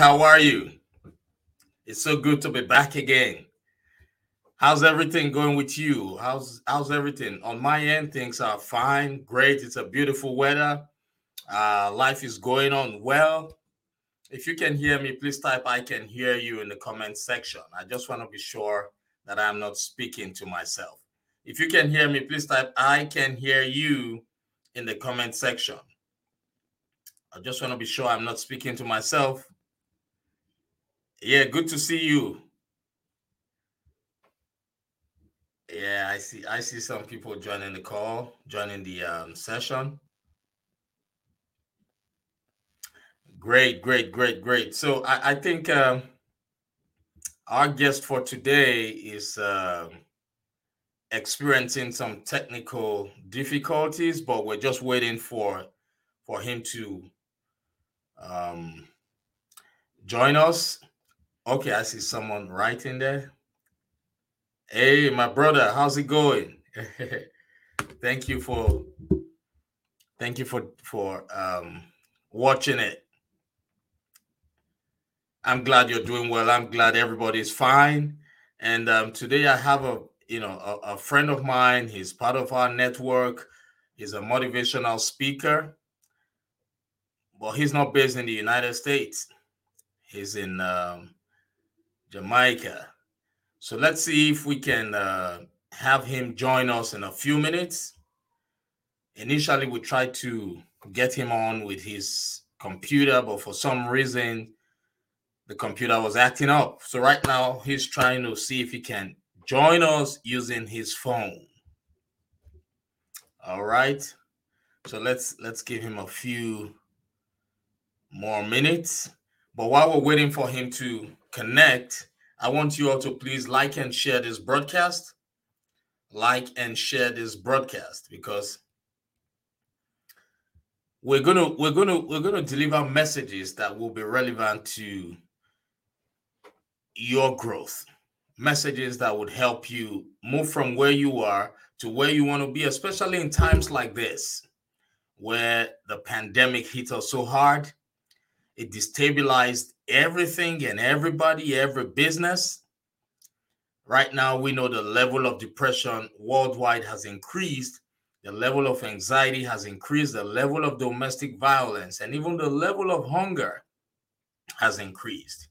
How are you? It's so good to be back again. How's everything going with you? How's how's everything on my end? Things are fine, great. It's a beautiful weather. Uh, life is going on well. If you can hear me, please type "I can hear you" in the comment section. I just want to be sure that I'm not speaking to myself. If you can hear me, please type "I can hear you" in the comment section. I just want to be sure I'm not speaking to myself. Yeah, good to see you. Yeah, I see. I see some people joining the call, joining the um, session. Great, great, great, great. So I, I think um, our guest for today is uh, experiencing some technical difficulties, but we're just waiting for for him to um, join us. Okay, I see someone writing there. Hey, my brother, how's it going? thank you for thank you for for um, watching it. I'm glad you're doing well. I'm glad everybody's fine. And um, today I have a you know a, a friend of mine. He's part of our network. He's a motivational speaker well, he's not based in the United States. He's in um, Jamaica. So let's see if we can uh, have him join us in a few minutes. Initially, we tried to get him on with his computer, but for some reason, the computer was acting up. So right now, he's trying to see if he can join us using his phone. All right. So let's let's give him a few more minutes. But while we're waiting for him to connect, I want you all to please like and share this broadcast. Like and share this broadcast because we're gonna we're gonna we're gonna deliver messages that will be relevant to your growth messages that would help you move from where you are to where you want to be especially in times like this where the pandemic hit us so hard it destabilized everything and everybody, every business. Right now, we know the level of depression worldwide has increased, the level of anxiety has increased, the level of domestic violence, and even the level of hunger has increased.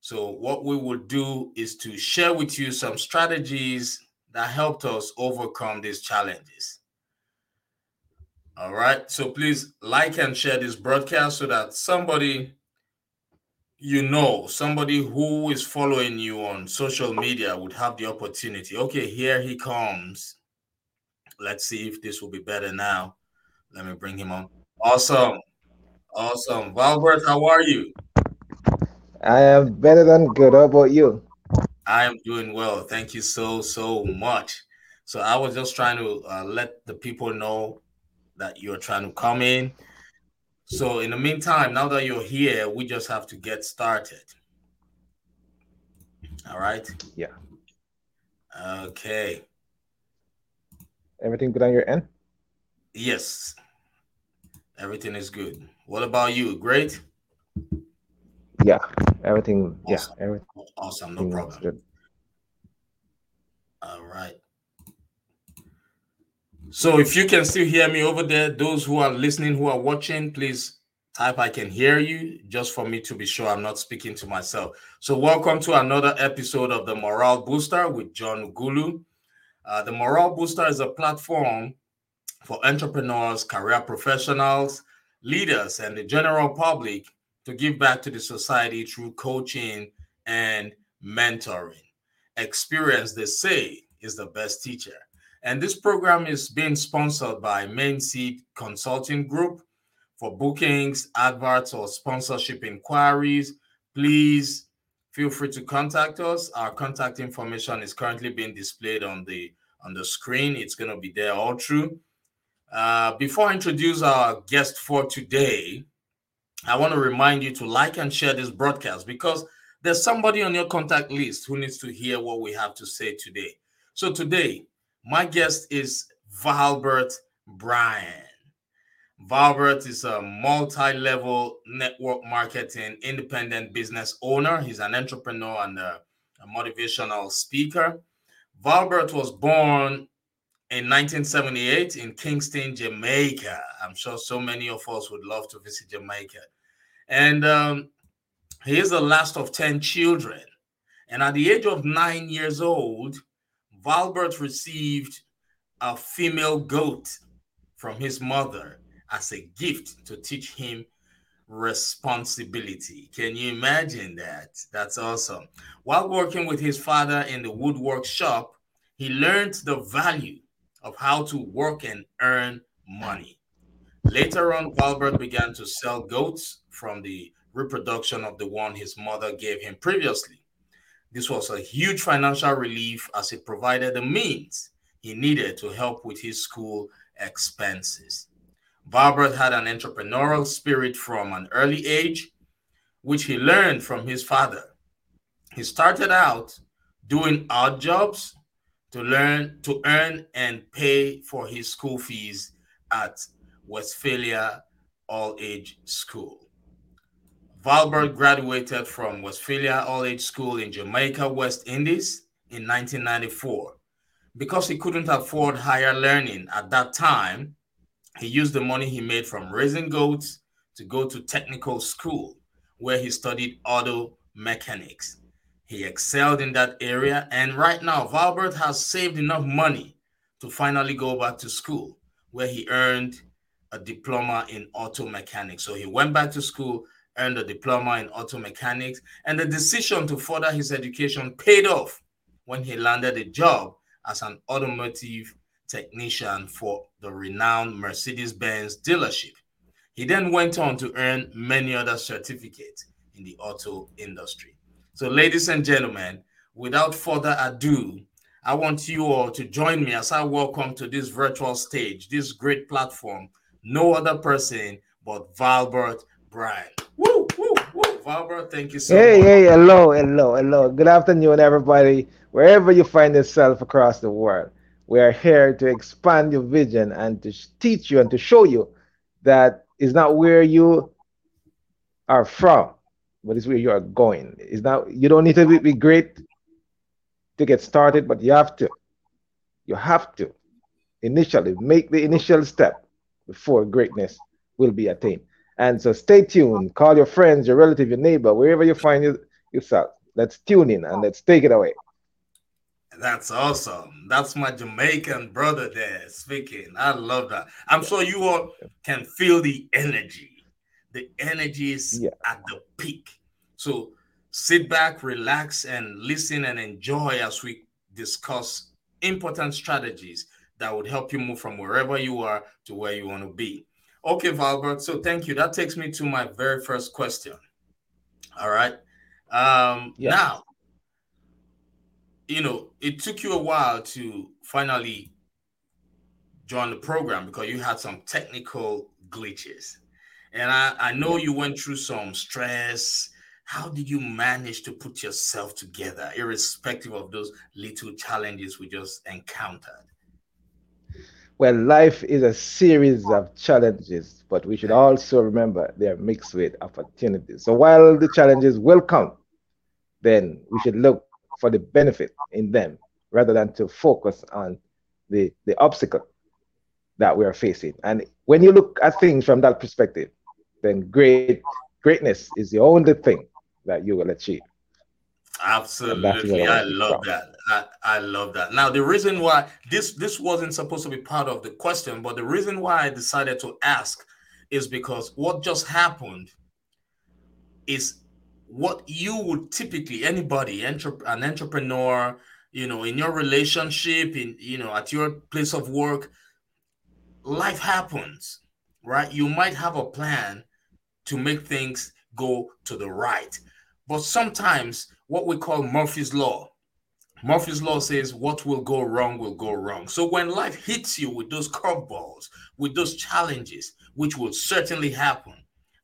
So, what we will do is to share with you some strategies that helped us overcome these challenges. All right. So please like and share this broadcast so that somebody you know, somebody who is following you on social media would have the opportunity. Okay, here he comes. Let's see if this will be better now. Let me bring him on. Awesome. Awesome. Valbert, how are you? I am better than good. How about you? I am doing well. Thank you so, so much. So I was just trying to uh, let the people know that you're trying to come in. So in the meantime, now that you're here, we just have to get started. All right. Yeah. Okay. Everything good on your end? Yes. Everything is good. What about you? Great? Yeah. Everything. Awesome. Yeah. Everything. Awesome. No problem. Good. All right. So if you can still hear me over there, those who are listening, who are watching, please type I can hear you just for me to be sure I'm not speaking to myself. So welcome to another episode of the Morale Booster with John Ughulu. Uh, the Morale Booster is a platform for entrepreneurs, career professionals, leaders, and the general public to give back to the society through coaching and mentoring. Experience, they say, is the best teacher. And this program is being sponsored by Main Seed Consulting Group. For bookings, adverts, or sponsorship inquiries, please feel free to contact us. Our contact information is currently being displayed on the on the screen. It's going to be there all through. Uh, before I introduce our guest for today, I want to remind you to like and share this broadcast because there's somebody on your contact list who needs to hear what we have to say today. So today, my guest is Valbert Bryan. Valbert is a multi level network marketing independent business owner. He's an entrepreneur and a, a motivational speaker. Valbert was born in 1978 in Kingston, Jamaica. I'm sure so many of us would love to visit Jamaica. And um, he is the last of 10 children. And at the age of nine years old, Valbert received a female goat from his mother as a gift to teach him responsibility. Can you imagine that? That's awesome. While working with his father in the woodwork shop, he learned the value of how to work and earn money. Later on, Valbert began to sell goats from the reproduction of the one his mother gave him previously. This was a huge financial relief as it provided the means he needed to help with his school expenses. Valbert had an entrepreneurial spirit from an early age, which he learned from his father. He started out doing odd jobs to learn to earn and pay for his school fees at Westphalia All Age School. Valbert graduated from Westphalia All Age School in Jamaica, West Indies in 1994. Because he couldn't afford higher learning at that time, he used the money he made from raising goats to go to technical school where he studied auto mechanics. He excelled in that area, and right now, Valbert has saved enough money to finally go back to school where he earned a diploma in auto mechanics. So he went back to school, earned a diploma in auto mechanics, and the decision to further his education paid off when he landed a job as an automotive technician for the renowned Mercedes Benz dealership. He then went on to earn many other certificates in the auto industry. So, ladies and gentlemen, without further ado, I want you all to join me as I welcome to this virtual stage, this great platform, no other person but Valbert Bryan. Woo, woo, woo. Valbert, thank you so hey, much. Hey, hey, hello, hello, hello. Good afternoon, everybody, wherever you find yourself across the world. We are here to expand your vision and to teach you and to show you that it's not where you are from, but it's where you are going. It's not you don't need to be great to get started, but you have to. You have to initially make the initial step before greatness will be attained. And so stay tuned. Call your friends, your relative, your neighbor, wherever you find yourself. Let's tune in and let's take it away. That's awesome. That's my Jamaican brother there speaking. I love that. I'm sure you all can feel the energy. The energy is yeah. at the peak. So sit back, relax, and listen and enjoy as we discuss important strategies that would help you move from wherever you are to where you want to be. Okay, Valbert. So thank you. That takes me to my very first question. All right. Um, yeah. Now, you know, it took you a while to finally join the program because you had some technical glitches. And I, I know you went through some stress. How did you manage to put yourself together, irrespective of those little challenges we just encountered? Well, life is a series of challenges, but we should also remember they're mixed with opportunities. So while the challenges will come, then we should look for the benefit in them rather than to focus on the, the obstacle that we are facing. And when you look at things from that perspective, then great greatness is the only thing that you will achieve. Absolutely. I love that. I, I love that. Now, the reason why this this wasn't supposed to be part of the question, but the reason why I decided to ask is because what just happened is what you would typically anybody an entrepreneur you know in your relationship in you know at your place of work life happens right you might have a plan to make things go to the right but sometimes what we call murphy's law murphy's law says what will go wrong will go wrong so when life hits you with those curveballs with those challenges which will certainly happen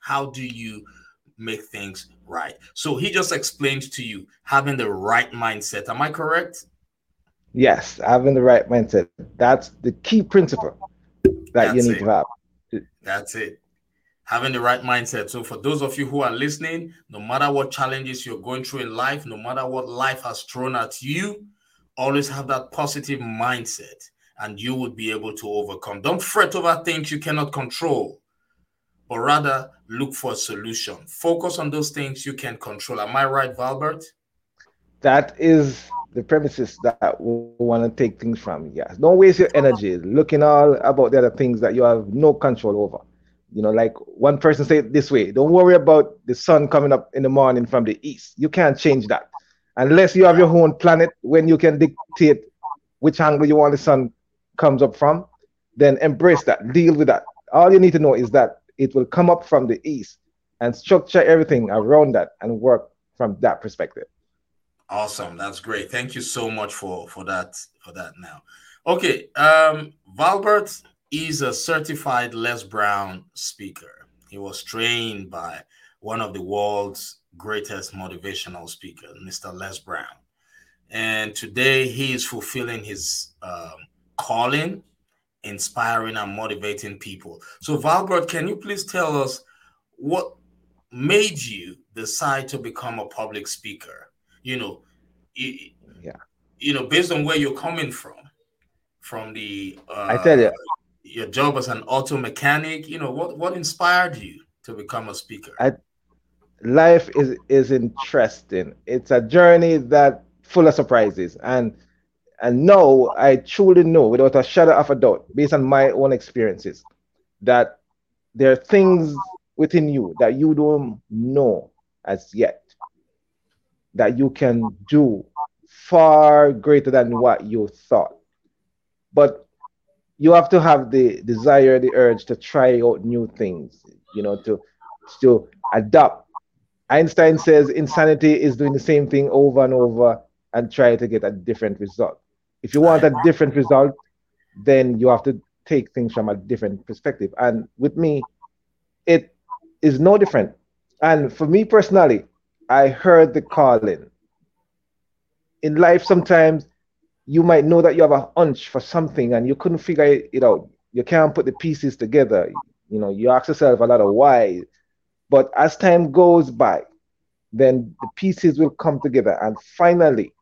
how do you make things right. So he just explained to you having the right mindset. Am I correct? Yes, having the right mindset. That's the key principle that That's you need it. to have. That's it. Having the right mindset. So, for those of you who are listening, no matter what challenges you're going through in life, no matter what life has thrown at you, always have that positive mindset and you would be able to overcome. Don't fret over things you cannot control, but rather look for a solution. Focus on those things you can control. Am I right, Valbert? That is the premises that we want to take things from. Yes. Don't waste your energy looking all about the other things that you have no control over. You know, like one person said this way don't worry about the sun coming up in the morning from the east. You can't change that unless you have your own planet when you can dictate which angle you want the sun comes up from. Then embrace that, deal with that. All you need to know is that it will come up from the east and structure everything around that and work from that perspective. Awesome. That's great. Thank you so much for for that for that now. Okay, um Valbert is a certified Les Brown speaker. He was trained by one of the world's greatest motivational speakers, Mr. Les Brown. And today he is fulfilling his um, calling, inspiring and motivating people. So, Valbert, can you please tell us what made you decide to become a public speaker? you know, you, yeah, you know, based on where you're coming from, from the uh, I tell you, your job as an auto mechanic, you know, what what inspired you to become a speaker? I, life is is interesting. It's a journey that full of surprises, and and now I truly know, without a shadow of a doubt, based on my own experiences, that there are things within you that you don't know as yet that you can do far greater than what you thought. But you have to have the desire, the urge to try out new things, you know, to to adapt. Einstein says insanity is doing the same thing over and over and try to get a different result. If you want a different result, then you have to take things from a different perspective. And with me, it is no different. And for me personally, I heard the calling. In life, sometimes you might know that you have a hunch for something and you couldn't figure it out. You can't put the pieces together. You know, you ask yourself a lot of why. But as time goes by, then the pieces will come together. And finally,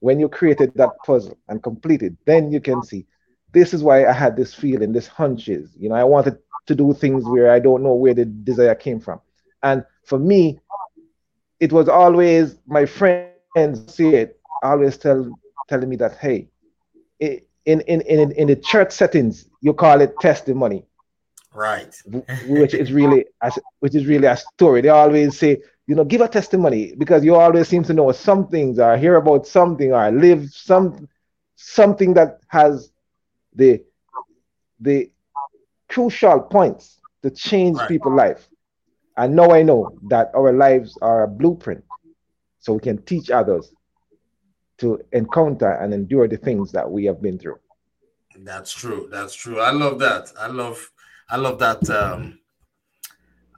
when you created that puzzle and completed, then you can see this is why I had this feeling, this hunches. You know, I wanted to do things where I don't know where the desire came from. And for me, it was always my friends see it always tell telling me that hey in in in in the church settings you call it testimony right. Which is really which is really a story. They always say you know give a testimony because you always seem to know some things or hear about something or live some something that has the the crucial points to change right. people's life. And now I know that our lives are a blueprint so we can teach others to encounter and endure the things that we have been through. That's true. That's true. I love that. I love I love that um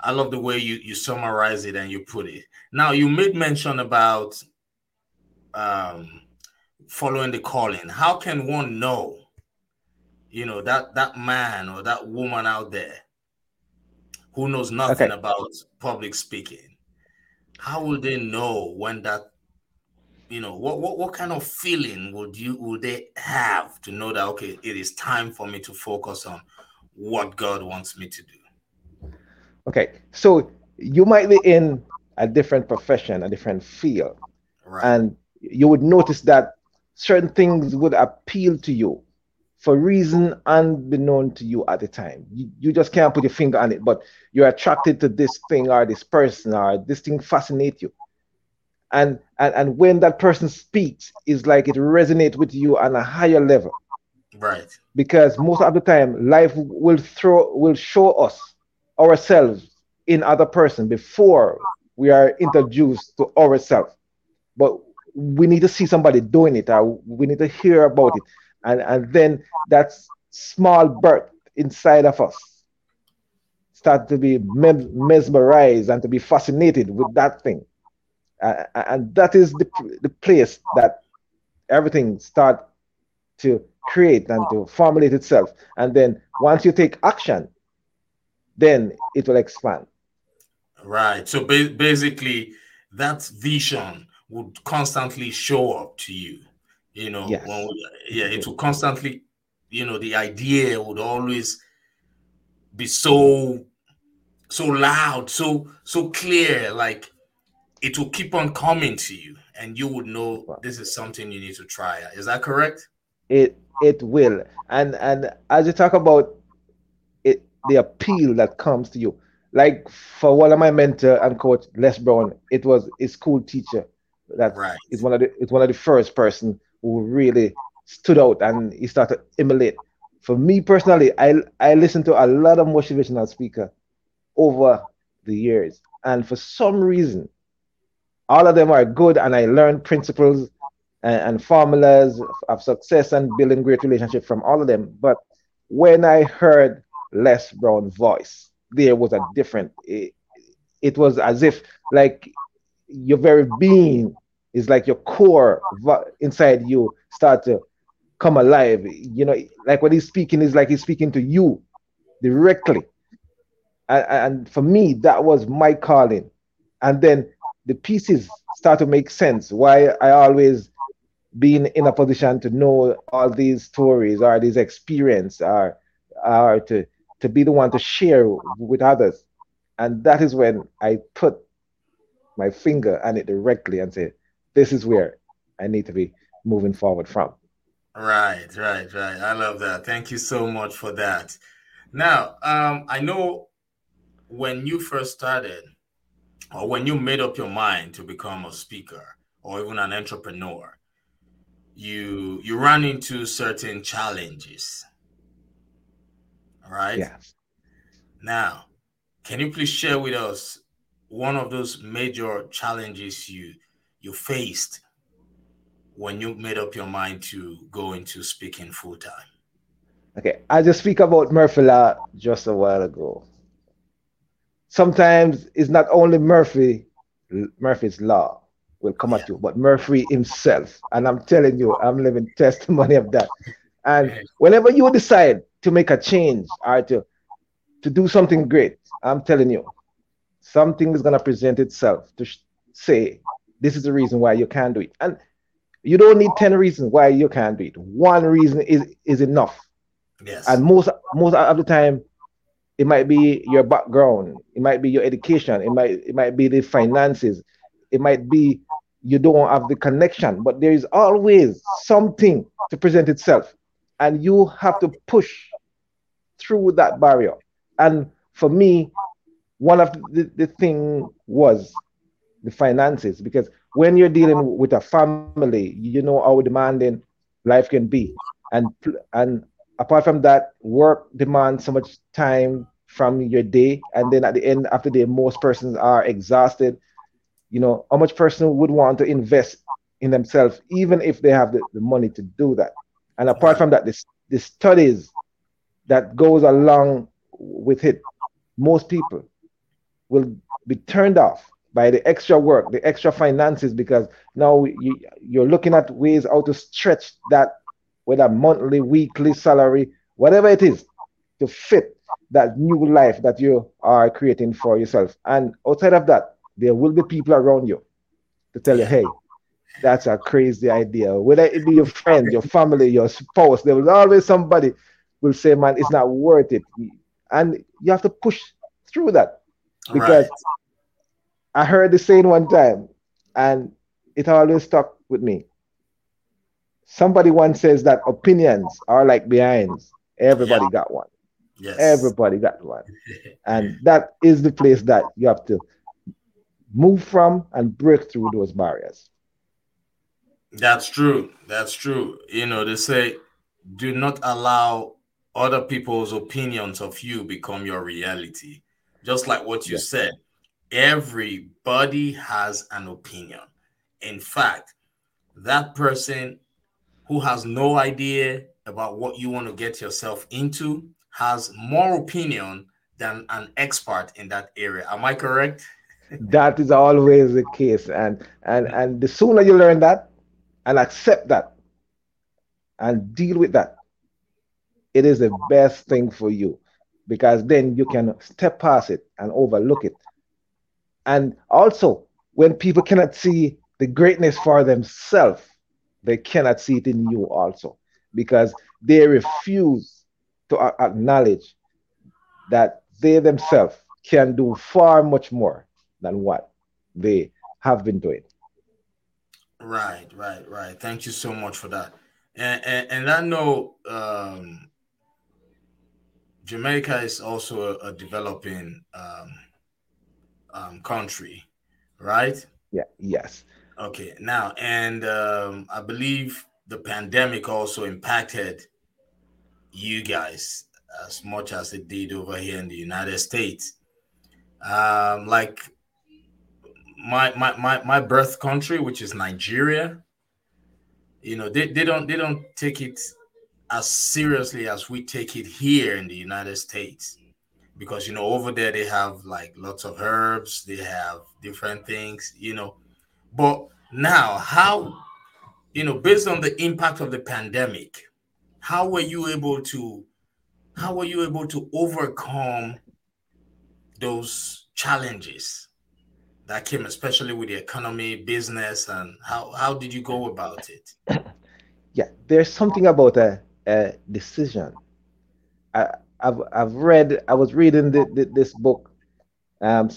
I love the way you you summarize it and you put it. Now you made mention about um following the calling. How can one know you know that that man or that woman out there who knows nothing okay. about public speaking, how will they know when that you know what, what what kind of feeling would you would they have to know that okay it is time for me to focus on what god wants me to do okay so you might be in a different profession a different field right. and you would notice that certain things would appeal to you for reason unbeknown to you at the time. You, you just can't put your finger on it, but you're attracted to this thing or this person or this thing fascinates you. And, and and when that person speaks, is like it resonates with you on a higher level. Right. Because most of the time, life will throw will show us ourselves in other person before we are introduced to ourselves. But we need to see somebody doing it, or we need to hear about it and and then that small birth inside of us start to be mesmerized and to be fascinated with that thing uh, and that is the, the place that everything start to create and to formulate itself and then once you take action then it will expand. Right. So ba- basically, that vision would constantly show up to you. You know, yes. when, yeah, it will constantly, you know, the idea would always be so so loud, so so clear, like it will keep on coming to you, and you would know this is something you need to try. Is that correct? It it will, and and as you talk about it, the appeal that comes to you, like for one of my mentor and coach Les Brown, it was a school teacher that right. is one of the it's one of the first person who really stood out and he started to emulate. For me personally, I I listen to a lot of motivational speaker over the years, and for some reason, all of them are good, and I learned principles and, and formulas of success and building great relationship from all of them. But when I heard Les Brown's voice, there was a different. It, it was as if like your very being is like your core inside you start to come alive. You know, like when he's speaking, is like he's speaking to you directly. And, and for me, that was my calling. And then the pieces start to make sense. Why I always been in a position to know all these stories or these experience or, or to, to be the one to share with others. And that is when I put my finger on it directly and say, this is where I need to be moving forward from. Right, right, right. I love that. Thank you so much for that. Now, um, I know when you first started, or when you made up your mind to become a speaker or even an entrepreneur, you you ran into certain challenges. All right. Yeah. Now, can you please share with us one of those major challenges you you faced when you made up your mind to go into speaking full time? Okay, I just speak about Murphy just a while ago. Sometimes it's not only Murphy, Murphy's Law will come at you, but Murphy himself. And I'm telling you, I'm living testimony of that. And whenever you decide to make a change or to, to do something great, I'm telling you, something is going to present itself to sh- say, this is the reason why you can't do it. And you don't need 10 reasons why you can't do it. One reason is, is enough. Yes. And most most of the time, it might be your background, it might be your education, it might it might be the finances, it might be you don't have the connection, but there is always something to present itself. And you have to push through that barrier. And for me, one of the, the thing was the finances. Because when you're dealing with a family, you know how demanding life can be, and and apart from that, work demands so much time from your day, and then at the end of the day, most persons are exhausted. You know how much person would want to invest in themselves, even if they have the, the money to do that. And apart from that, the, the studies that goes along with it, most people will be turned off by the extra work, the extra finances, because now you, you're looking at ways how to stretch that, whether monthly, weekly salary, whatever it is, to fit that new life that you are creating for yourself. And outside of that, there will be people around you to tell you, hey, that's a crazy idea. Whether it be your friend, your family, your spouse, there will always somebody will say, man, it's not worth it. And you have to push through that because right. I heard the saying one time, and it always stuck with me. Somebody once says that opinions are like behinds. Everybody yeah. got one. Yes. Everybody got one. and that is the place that you have to move from and break through those barriers. That's true. That's true. You know, they say do not allow other people's opinions of you become your reality. Just like what you yes. said, everybody has an opinion. In fact, that person who has no idea about what you want to get yourself into has more opinion than an expert in that area. Am I correct? that is always the case. And and and the sooner you learn that and accept that and deal with that, it is the best thing for you. because then you can step past it and overlook it. And also, when people cannot see the greatness for themselves, they cannot see it in you also because they refuse to acknowledge that they themselves can do far much more than what they have been doing. Right, right, right. Thank you so much for that. And and, and I know um, Jamaica is also a, a developing um, um, country, right? Yeah. Yes. Okay. Now, and um, I believe the pandemic also impacted you guys as much as it did over here in the United States. Um, like my, my my my birth country, which is Nigeria, you know, they, they don't they don't take it as seriously as we take it here in the United States. Because you know, over there they have like lots of herbs, they have different things, you know. But now, how you know, based on the impact of the pandemic, how were you able to how were you able to overcome those challenges that came, especially with the economy, business, and how how did you go about it? Yeah, there's something about a, a decision. I, have I've read I was reading the, the, this book um,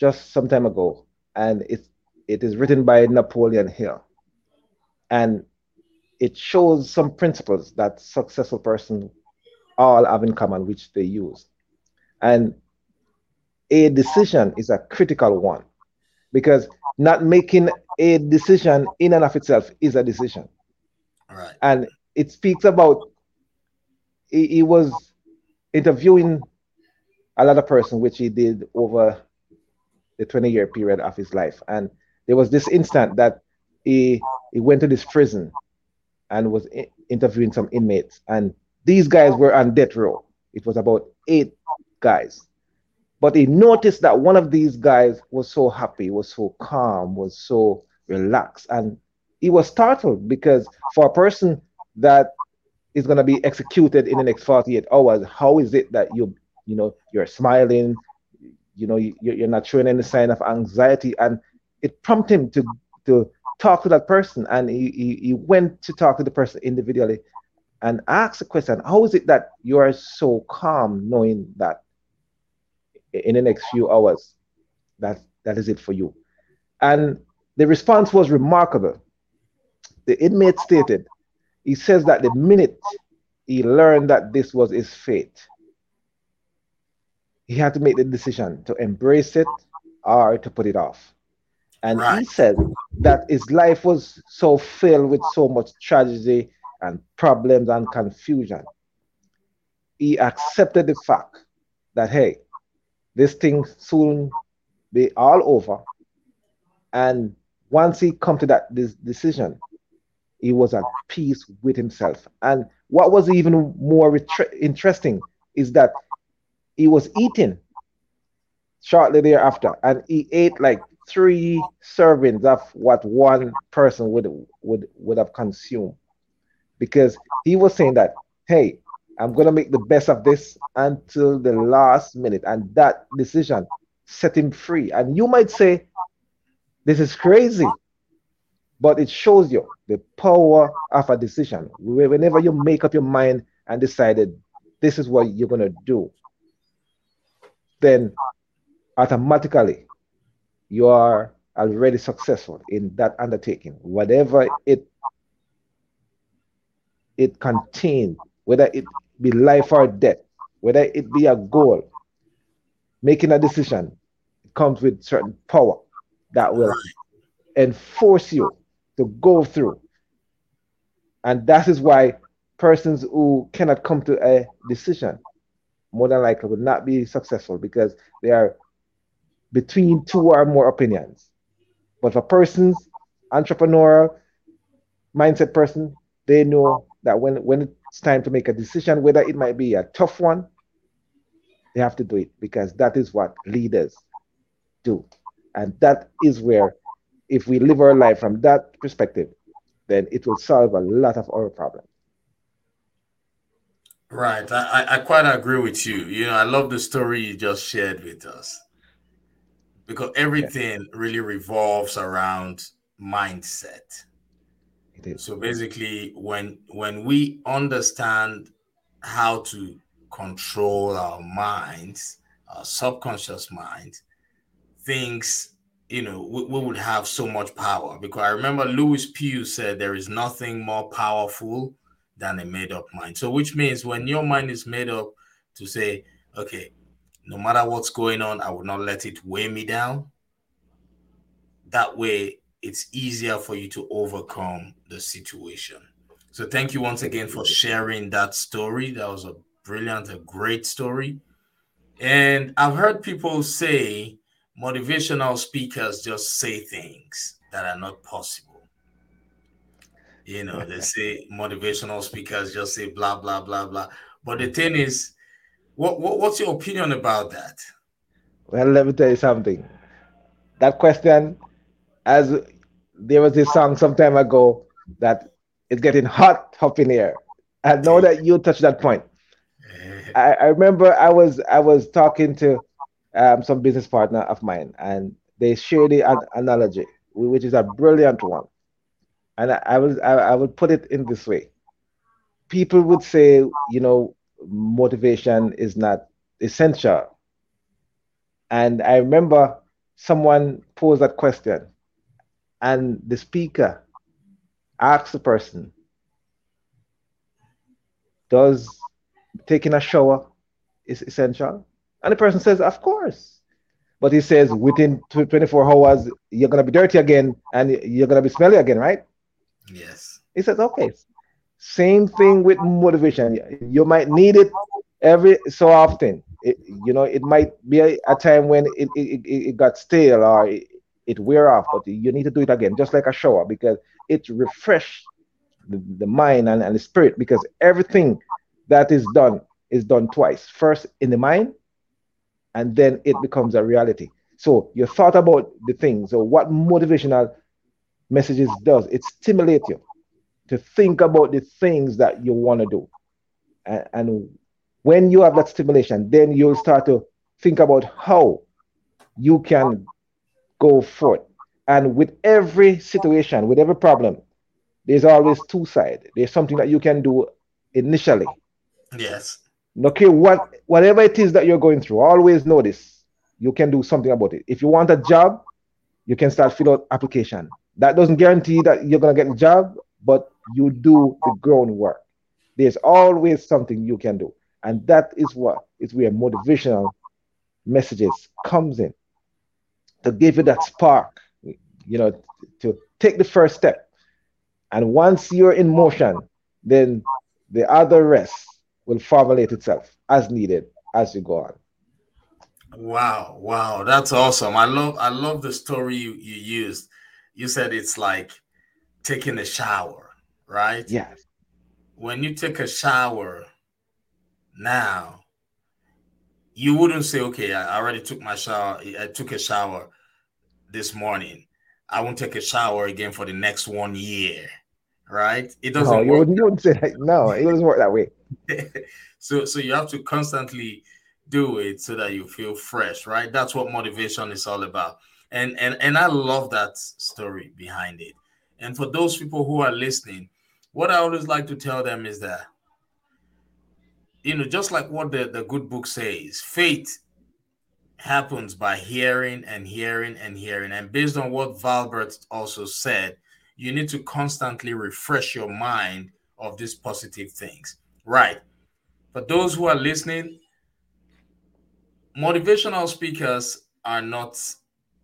just some time ago, and it it is written by Napoleon Hill, and it shows some principles that successful person all have in common, which they use. And a decision is a critical one because not making a decision in and of itself is a decision. Right. And it speaks about he, he was interviewing a lot of person, which he did over the 20 year period of his life. And there was this instant that he he went to this prison and was interviewing some inmates. And these guys were on death row. It was about eight guys. But he noticed that one of these guys was so happy, was so calm, was so relaxed. And he was startled because for a person that is going to be executed in the next 48 hours, how is it that you, you know, you're smiling, you know, you, you're not showing any sign of anxiety? And it prompted him to, to talk to that person. And he, he, he went to talk to the person individually and ask the question. How is it that you are so calm knowing that in the next few hours that that is it for you? And the response was remarkable. The inmate stated he says that the minute he learned that this was his fate he had to make the decision to embrace it or to put it off and right. he said that his life was so filled with so much tragedy and problems and confusion. He accepted the fact that, hey, this thing soon be all over. And once he come to that this decision, he was at peace with himself. And what was even more interesting is that he was eating shortly thereafter, and he ate like three servings of what one person would would would have consumed because he was saying that, hey, I'm going to make the best of this until the last minute. And that decision set him free. And you might say, this is crazy, but it shows you the power of a decision. Whenever you make up your mind and decided this is what you're going to do, then automatically you are already successful in that undertaking, whatever it it contains, whether it be life or death, whether it be a goal, making a decision, comes with certain power that will enforce you to go through. And that is why persons who cannot come to a decision more than likely will not be successful because they are between two or more opinions. But for persons, entrepreneurial mindset person, they know that when when it's time to make a decision, whether it might be a tough one, they have to do it because that is what leaders do. And that is where, if we live our life from that perspective, then it will solve a lot of our problems. Right. I, I quite agree with you. You know, I love the story you just shared with us because everything yeah. really revolves around mindset. So basically, when when we understand how to control our minds, our subconscious mind, things you know we, we would have so much power. Because I remember Lewis Pugh said there is nothing more powerful than a made up mind. So which means when your mind is made up to say, okay, no matter what's going on, I will not let it weigh me down. That way, it's easier for you to overcome the situation. So, thank you once again for sharing that story. That was a brilliant, a great story. And I've heard people say motivational speakers just say things that are not possible. You know, they say motivational speakers just say blah, blah, blah, blah. But the thing is, what, what what's your opinion about that? Well, let me tell you something. That question, as there was this song some time ago that it's getting hot up in here. I know that you touched that point. I, I remember I was I was talking to um, some business partner of mine, and they shared the an analogy, which is a brilliant one. And I, I was I, I would put it in this way: people would say, you know, motivation is not essential. And I remember someone posed that question, and the speaker asked the person, Does taking a shower is essential? And the person says, Of course. But he says, within 24 hours, you're going to be dirty again and you're going to be smelly again, right? Yes. He says, Okay, same thing with motivation. You might need it every so often. It, you know, it might be a, a time when it, it, it, got stale or it, it wear off, but you need to do it again, just like a shower, because it refresh the, the mind and, and the spirit. Because everything that is done is done twice. First in the mind, and then it becomes a reality. So you thought about the thing. So what motivational messages does, it stimulates you to think about the things that you want to do. And, and when you have that stimulation, then you'll start to think about how you can go forth. And with every situation, with every problem, there's always two sides. There's something that you can do initially. Yes. Okay, what whatever it is that you're going through, always notice. You can do something about it. If you want a job, you can start fill out application. That doesn't guarantee that you're gonna get a job, but you do the groundwork. There's always something you can do. And that is what is where motivational messages comes in to give you that spark, you know, to take the first step. And once you're in motion, then the other rest will formulate itself as needed as you go on. Wow, wow, that's awesome. I love I love the story you, you used. You said it's like taking a shower, right? Yes. When you take a shower now, you wouldn't say, okay, I already took my shower, I took a shower this morning. I won't take a shower again for the next one year, right? It doesn't no, you, wouldn't, you wouldn't say that. No, it doesn't work that way. so, so you have to constantly do it so that you feel fresh, right? That's what motivation is all about. And and and I love that story behind it. And for those people who are listening, what I always like to tell them is that, you know, just like what the, the good book says, faith happens by hearing and hearing and hearing. And based on what Valbert also said, you need to constantly refresh your mind of these positive things. Right. For those who are listening, motivational speakers are not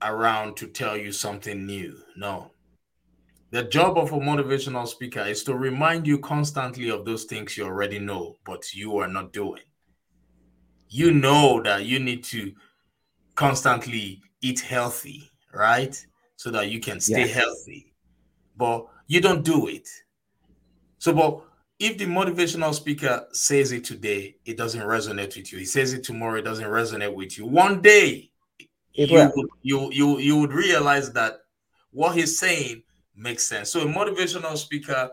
around to tell you something new. No, the job of a motivational speaker is to remind you constantly of those things you already know, but you are not doing. You know that you need to constantly eat healthy, right? So that you can stay yes. healthy, but you don't do it. So, but if the motivational speaker says it today, it doesn't resonate with you. He says it tomorrow, it doesn't resonate with you. One day, it you, would, you you you would realize that what he's saying makes sense. So a motivational speaker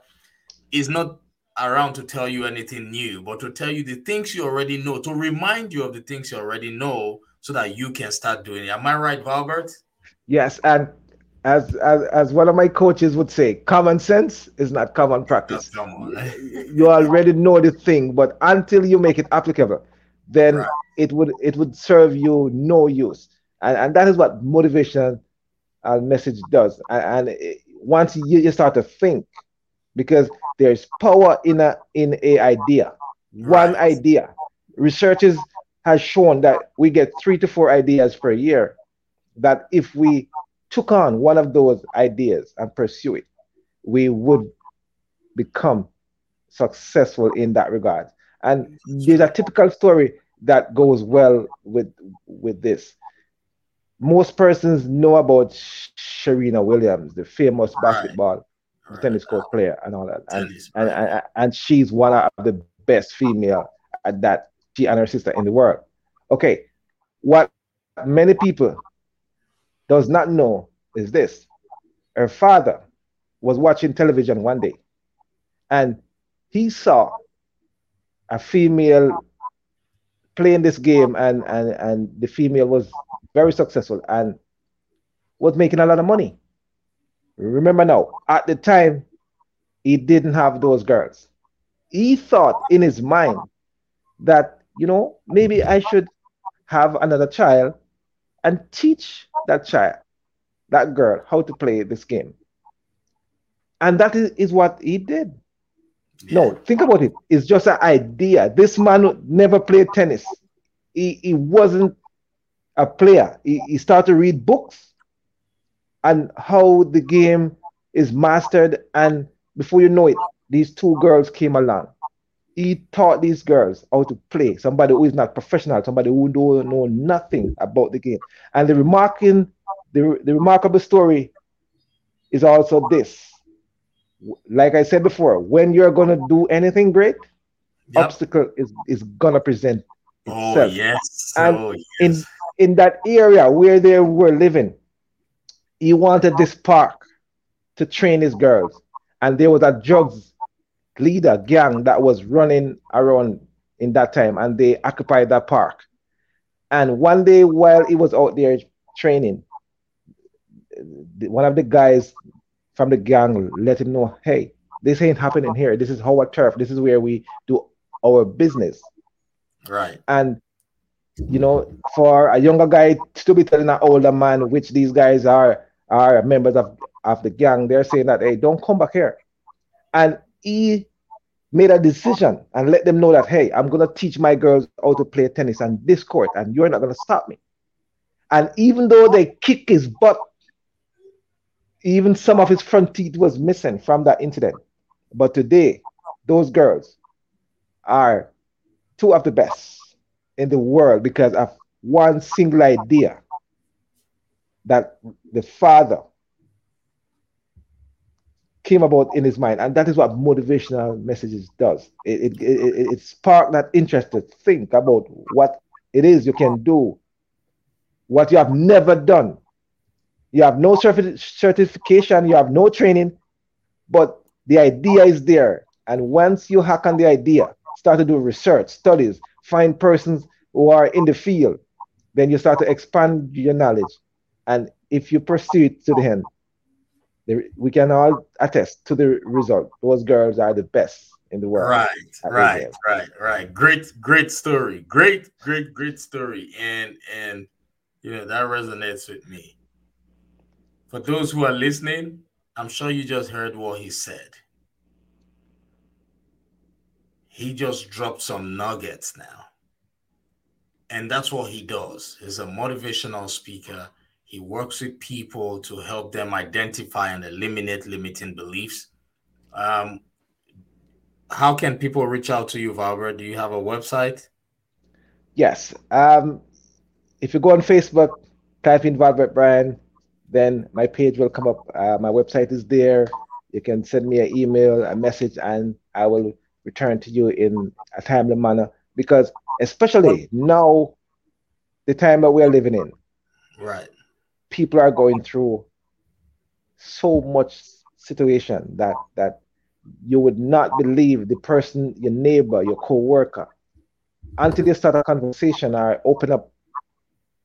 is not around to tell you anything new, but to tell you the things you already know, to remind you of the things you already know so that you can start doing it. Am I right, Valbert? Yes, and as, as as one of my coaches would say, common sense is not common practice. you already know the thing, but until you make it applicable, then right. it would it would serve you no use. And, and that is what motivation uh, message does. And, and it, once you, you start to think, because there's power in a in a idea, right. one idea. Researchers has shown that we get three to four ideas per year. That if we took on one of those ideas and pursue it, we would become successful in that regard. And there's a typical story that goes well with with this. Most persons know about Serena Williams, the famous basketball right. tennis court player, and all that. And, and, and, and she's one of the best female at that. She and her sister in the world. Okay, what many people does not know is this. Her father was watching television one day and he saw a female playing this game and, and, and the female was very successful and was making a lot of money. Remember now, at the time, he didn't have those girls. He thought in his mind that, you know, maybe I should have another child and teach that child, that girl, how to play this game. And that is, is what he did. Yeah. No, think about it. It's just an idea. This man never played tennis. He, he wasn't a player. He, he started to read books and how the game is mastered. And before you know it, these two girls came along he taught these girls how to play. Somebody who is not professional, somebody who don't know nothing about the game. And the remarking, the, the remarkable story is also this. Like I said before, when you're gonna do anything great, yep. obstacle is, is gonna present oh, itself. Oh yes. And oh, yes. in in that area where they were living, he wanted this park to train his girls. And there was a drugs leader gang that was running around in that time and they occupied that park. And one day while he was out there training, one of the guys from the gang let him know, hey, this ain't happening here. This is our turf. This is where we do our business. Right. And you know, for a younger guy to be telling an older man, which these guys are are members of, of the gang, they're saying that hey, don't come back here. And he made a decision and let them know that hey i'm going to teach my girls how to play tennis on this court and you're not going to stop me. And even though they kick his butt even some of his front teeth was missing from that incident. But today those girls are two of the best in the world because of one single idea that the father came about in his mind, and that is what motivational messages does. It it, it, it sparks that interest to think about what it is you can do, what you have never done. You have no certi- certification, you have no training, but the idea is there. And once you hack on the idea, start to do research, studies, find persons who are in the field, then you start to expand your knowledge. And if you pursue it to the end, we can all attest to the result. Those girls are the best in the world. Right, right, right, right. Great, great story. Great, great, great story. And and you know that resonates with me. For those who are listening, I'm sure you just heard what he said. He just dropped some nuggets now. And that's what he does. He's a motivational speaker he works with people to help them identify and eliminate limiting beliefs. Um, how can people reach out to you, Valbert? Do you have a website? Yes. Um, if you go on Facebook, type in Valbert Bryan, then my page will come up. Uh, my website is there. You can send me an email, a message, and I will return to you in a timely manner. Because especially now, the time that we're living in, right? People are going through so much situation that that you would not believe the person, your neighbor, your co-worker, until they start a conversation or open up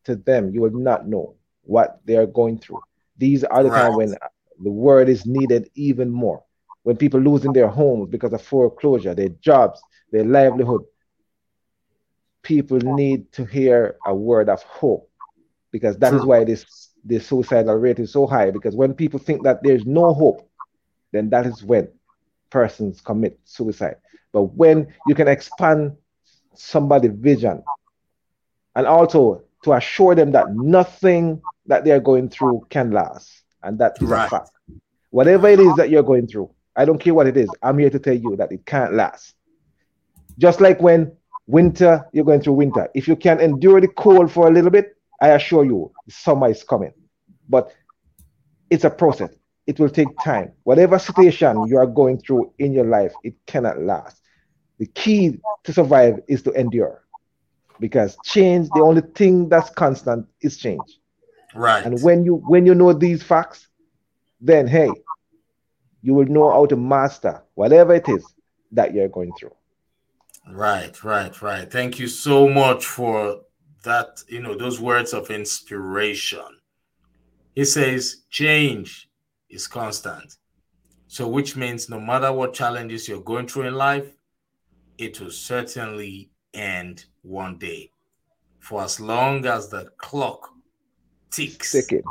to them, you will not know what they are going through. These are the right. time when the word is needed even more. When people losing their homes because of foreclosure, their jobs, their livelihood, people need to hear a word of hope because that is why this the suicidal rate is so high. Because when people think that there's no hope, then that is when persons commit suicide. But when you can expand somebody's vision and also to assure them that nothing that they're going through can last. And that is right. a fact. Whatever it is that you're going through, I don't care what it is, I'm here to tell you that it can't last. Just like when winter, you're going through winter. If you can endure the cold for a little bit, I assure you, summer is coming. But it's a process. It will take time. Whatever situation you are going through in your life, it cannot last. The key to survive is to endure because change the only thing that's constant is change right and when you when you know these facts then hey you will know how to master whatever it is that you're going through right right right thank you so much for that you know those words of inspiration he says change is constant so which means no matter what challenges you're going through in life it will certainly end one day. For as long as the clock ticks, Ticking.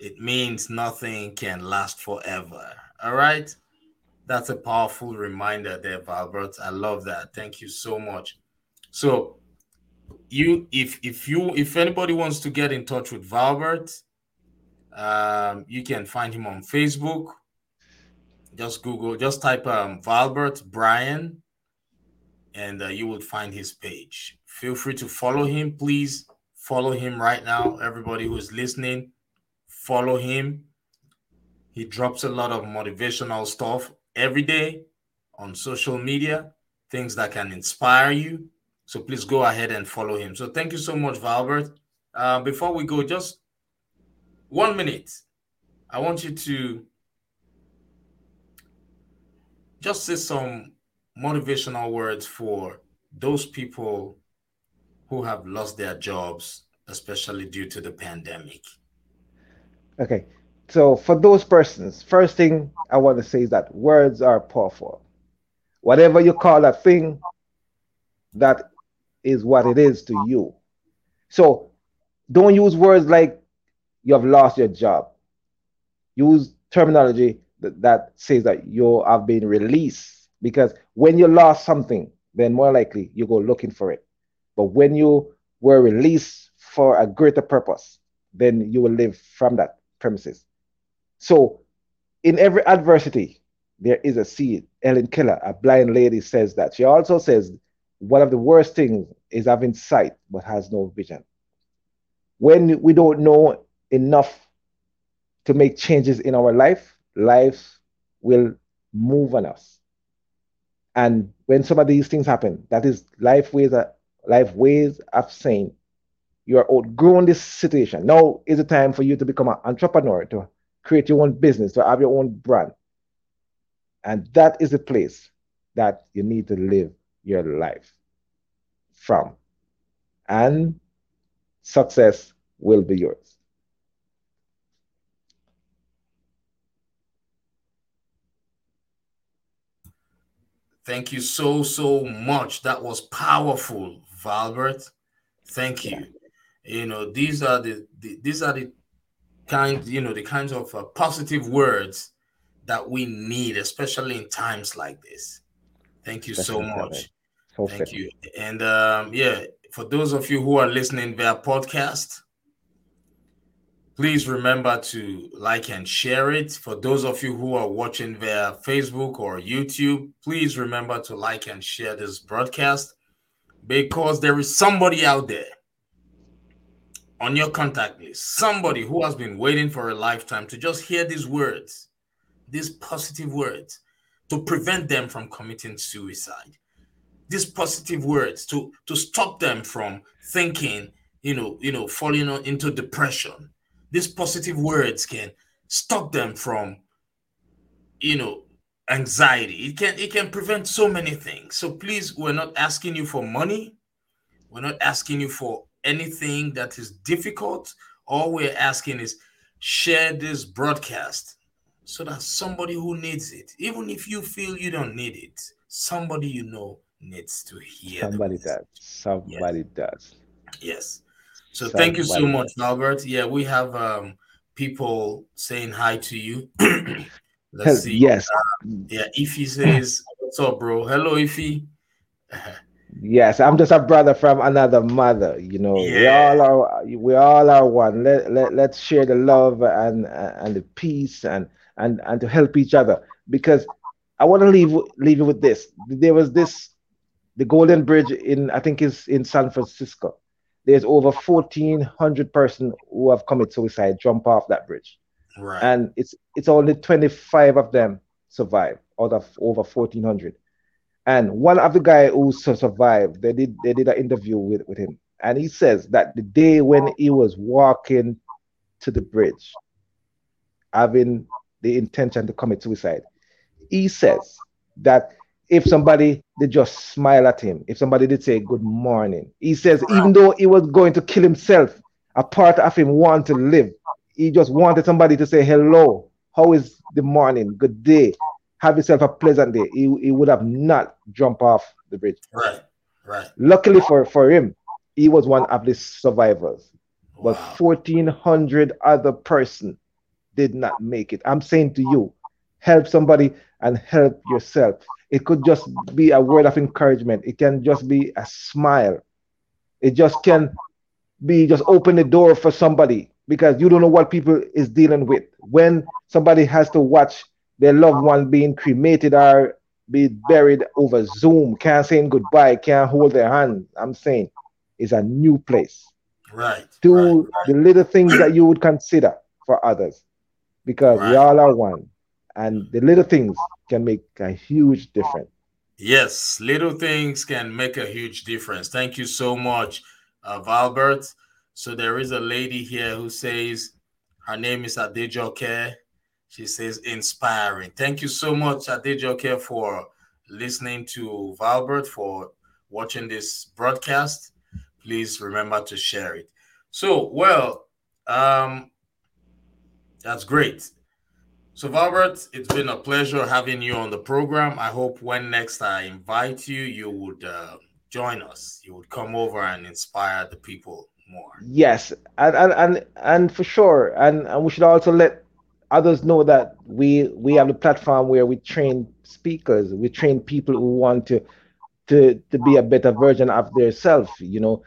it means nothing can last forever. All right. That's a powerful reminder there, Valbert. I love that. Thank you so much. So you if if you if anybody wants to get in touch with Valbert, um, you can find him on Facebook. Just Google, just type um Valbert Bryan and uh, you will find his page. Feel free to follow him. Please follow him right now. Everybody who's listening, follow him. He drops a lot of motivational stuff every day on social media, things that can inspire you. So please go ahead and follow him. So thank you so much, Valbert. Uh, before we go, just one minute. I want you to just say some motivational words for those people who have lost their jobs, especially due to the pandemic? Okay. So, for those persons, first thing I want to say is that words are powerful. Whatever you call a thing, that is what it is to you. So, don't use words like you have lost your job. Use terminology that, that says that you have been released because when you lost something, then more likely you go looking for it. But when you were released for a greater purpose, then you will live from that premises. So, in every adversity, there is a seed. Ellen Keller, a blind lady, says that. She also says one of the worst things is having sight but has no vision. When we don't know enough to make changes in our life, life will move on us. And when some of these things happen, that is life ways, life ways of saying you are outgrown this situation. Now is the time for you to become an entrepreneur, to create your own business, to have your own brand. And that is the place that you need to live your life from. And success will be yours. Thank you so, so much. That was powerful, Valbert. Thank you. Yeah. You know, these are the, the, these are the kind, you know, the kinds of uh, positive words that we need, especially in times like this. Thank you so much. Thank you. And um, yeah, for those of you who are listening via podcast, Please remember to like and share it. For those of you who are watching via Facebook or YouTube, please remember to like and share this broadcast because there is somebody out there on your contact list, somebody who has been waiting for a lifetime to just hear these words, these positive words, to prevent them from committing suicide. These positive words to to stop them from thinking, you know, you know, falling into depression these positive words can stop them from, you know, anxiety. It can it can prevent so many things. So please, we're not asking you for money. We're not asking you for anything that is difficult. All we're asking is share this broadcast so that somebody who needs it, even if you feel you don't need it, somebody you know needs to hear. Somebody does. Somebody yes. does. Yes. So somebody thank you so much, does. Albert. Yeah, we have um, people saying hi to you. Let's see. Yes. Uh, yeah, Ify says, What's up, bro? Hello, Ify. yes, I'm just a brother from another mother. You know, yeah. we all are we all are one. Let, let let's share the love and and the peace and and and to help each other. Because I want to leave leave you with this. There was this the Golden Bridge in I think is in San Francisco. There's over 1,400 person who have committed suicide, jump off that bridge. Right. And it's it's only 25 of them survive out of over 1,400. And one of the guy who survived, they did they did an interview with, with him, and he says that the day when he was walking to the bridge, having the intention to commit suicide, he says that if somebody did just smile at him, if somebody did say good morning, he says even though he was going to kill himself, a part of him wanted to live. He just wanted somebody to say hello. How is the morning? Good day. Have yourself a pleasant day. He, he would have not jumped off the bridge. Right, right. Luckily for, for him, he was one of the survivors. Wow. But 1,400 other person did not make it. I'm saying to you, help somebody and help yourself. It could just be a word of encouragement. It can just be a smile. It just can be just open the door for somebody because you don't know what people is dealing with. When somebody has to watch their loved one being cremated or be buried over Zoom, can't say goodbye, can't hold their hand. I'm saying it's a new place. Right. Do right, right. the little things that you would consider for others because right. we all are one and the little things can make a huge difference. Yes, little things can make a huge difference. Thank you so much, uh, Valbert. So there is a lady here who says her name is Adejoke. She says inspiring. Thank you so much, Adejoke, for listening to Valbert, for watching this broadcast. Please remember to share it. So, well, um, that's great. So, Valbert, it's been a pleasure having you on the program. I hope when next I invite you, you would uh, join us. You would come over and inspire the people more. Yes, and and and, and for sure, and, and we should also let others know that we we have a platform where we train speakers, we train people who want to to to be a better version of themselves. You know,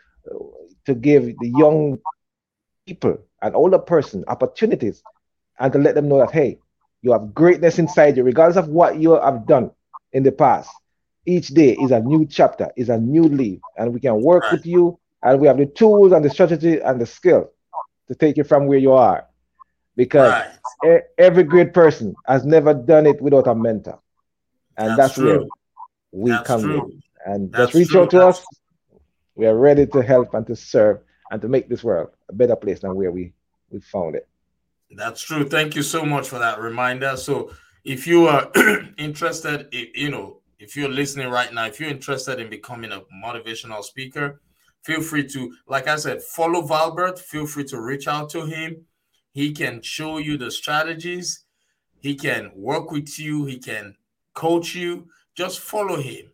to give the young people and older person opportunities, and to let them know that hey you have greatness inside you, regardless of what you have done in the past. Each day is a new chapter, is a new leaf, and we can work with you. And we have the tools and the strategy and the skill to take you from where you are. Because right. every great person has never done it without a mentor. And that's, that's where we that's come true. in. And that's just reach true. out to us. We are ready to help and to serve and to make this world a better place than where we, we found it. That's true. Thank you so much for that reminder. So, if you are interested, you know, if you're listening right now, if you're interested in becoming a motivational speaker, feel free to, like I said, follow Valbert. Feel free to reach out to him. He can show you the strategies. He can work with you. He can coach you. Just follow him.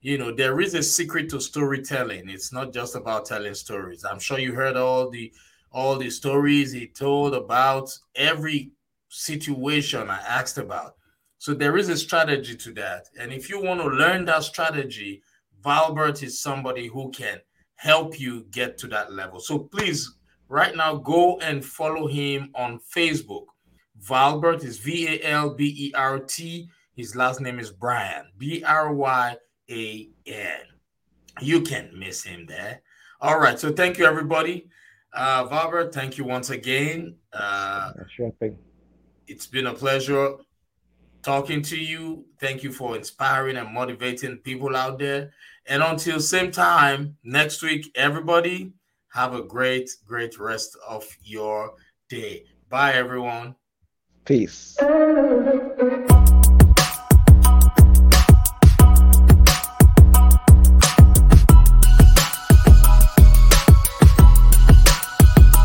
You know, there is a secret to storytelling. It's not just about telling stories. I'm sure you heard all the all the stories he told about every situation I asked about. So there is a strategy to that. And if you want to learn that strategy, Valbert is somebody who can help you get to that level. So please, right now, go and follow him on Facebook. Valbert is V A L B E R T. His last name is Bryan, B R Y A N. You can't miss him there. All right. So thank you, everybody. Uh, Valbert, thank you once again. Uh, sure thing. It's been a pleasure talking to you. Thank you for inspiring and motivating people out there. And until same time next week, everybody have a great, great rest of your day. Bye, everyone. Peace.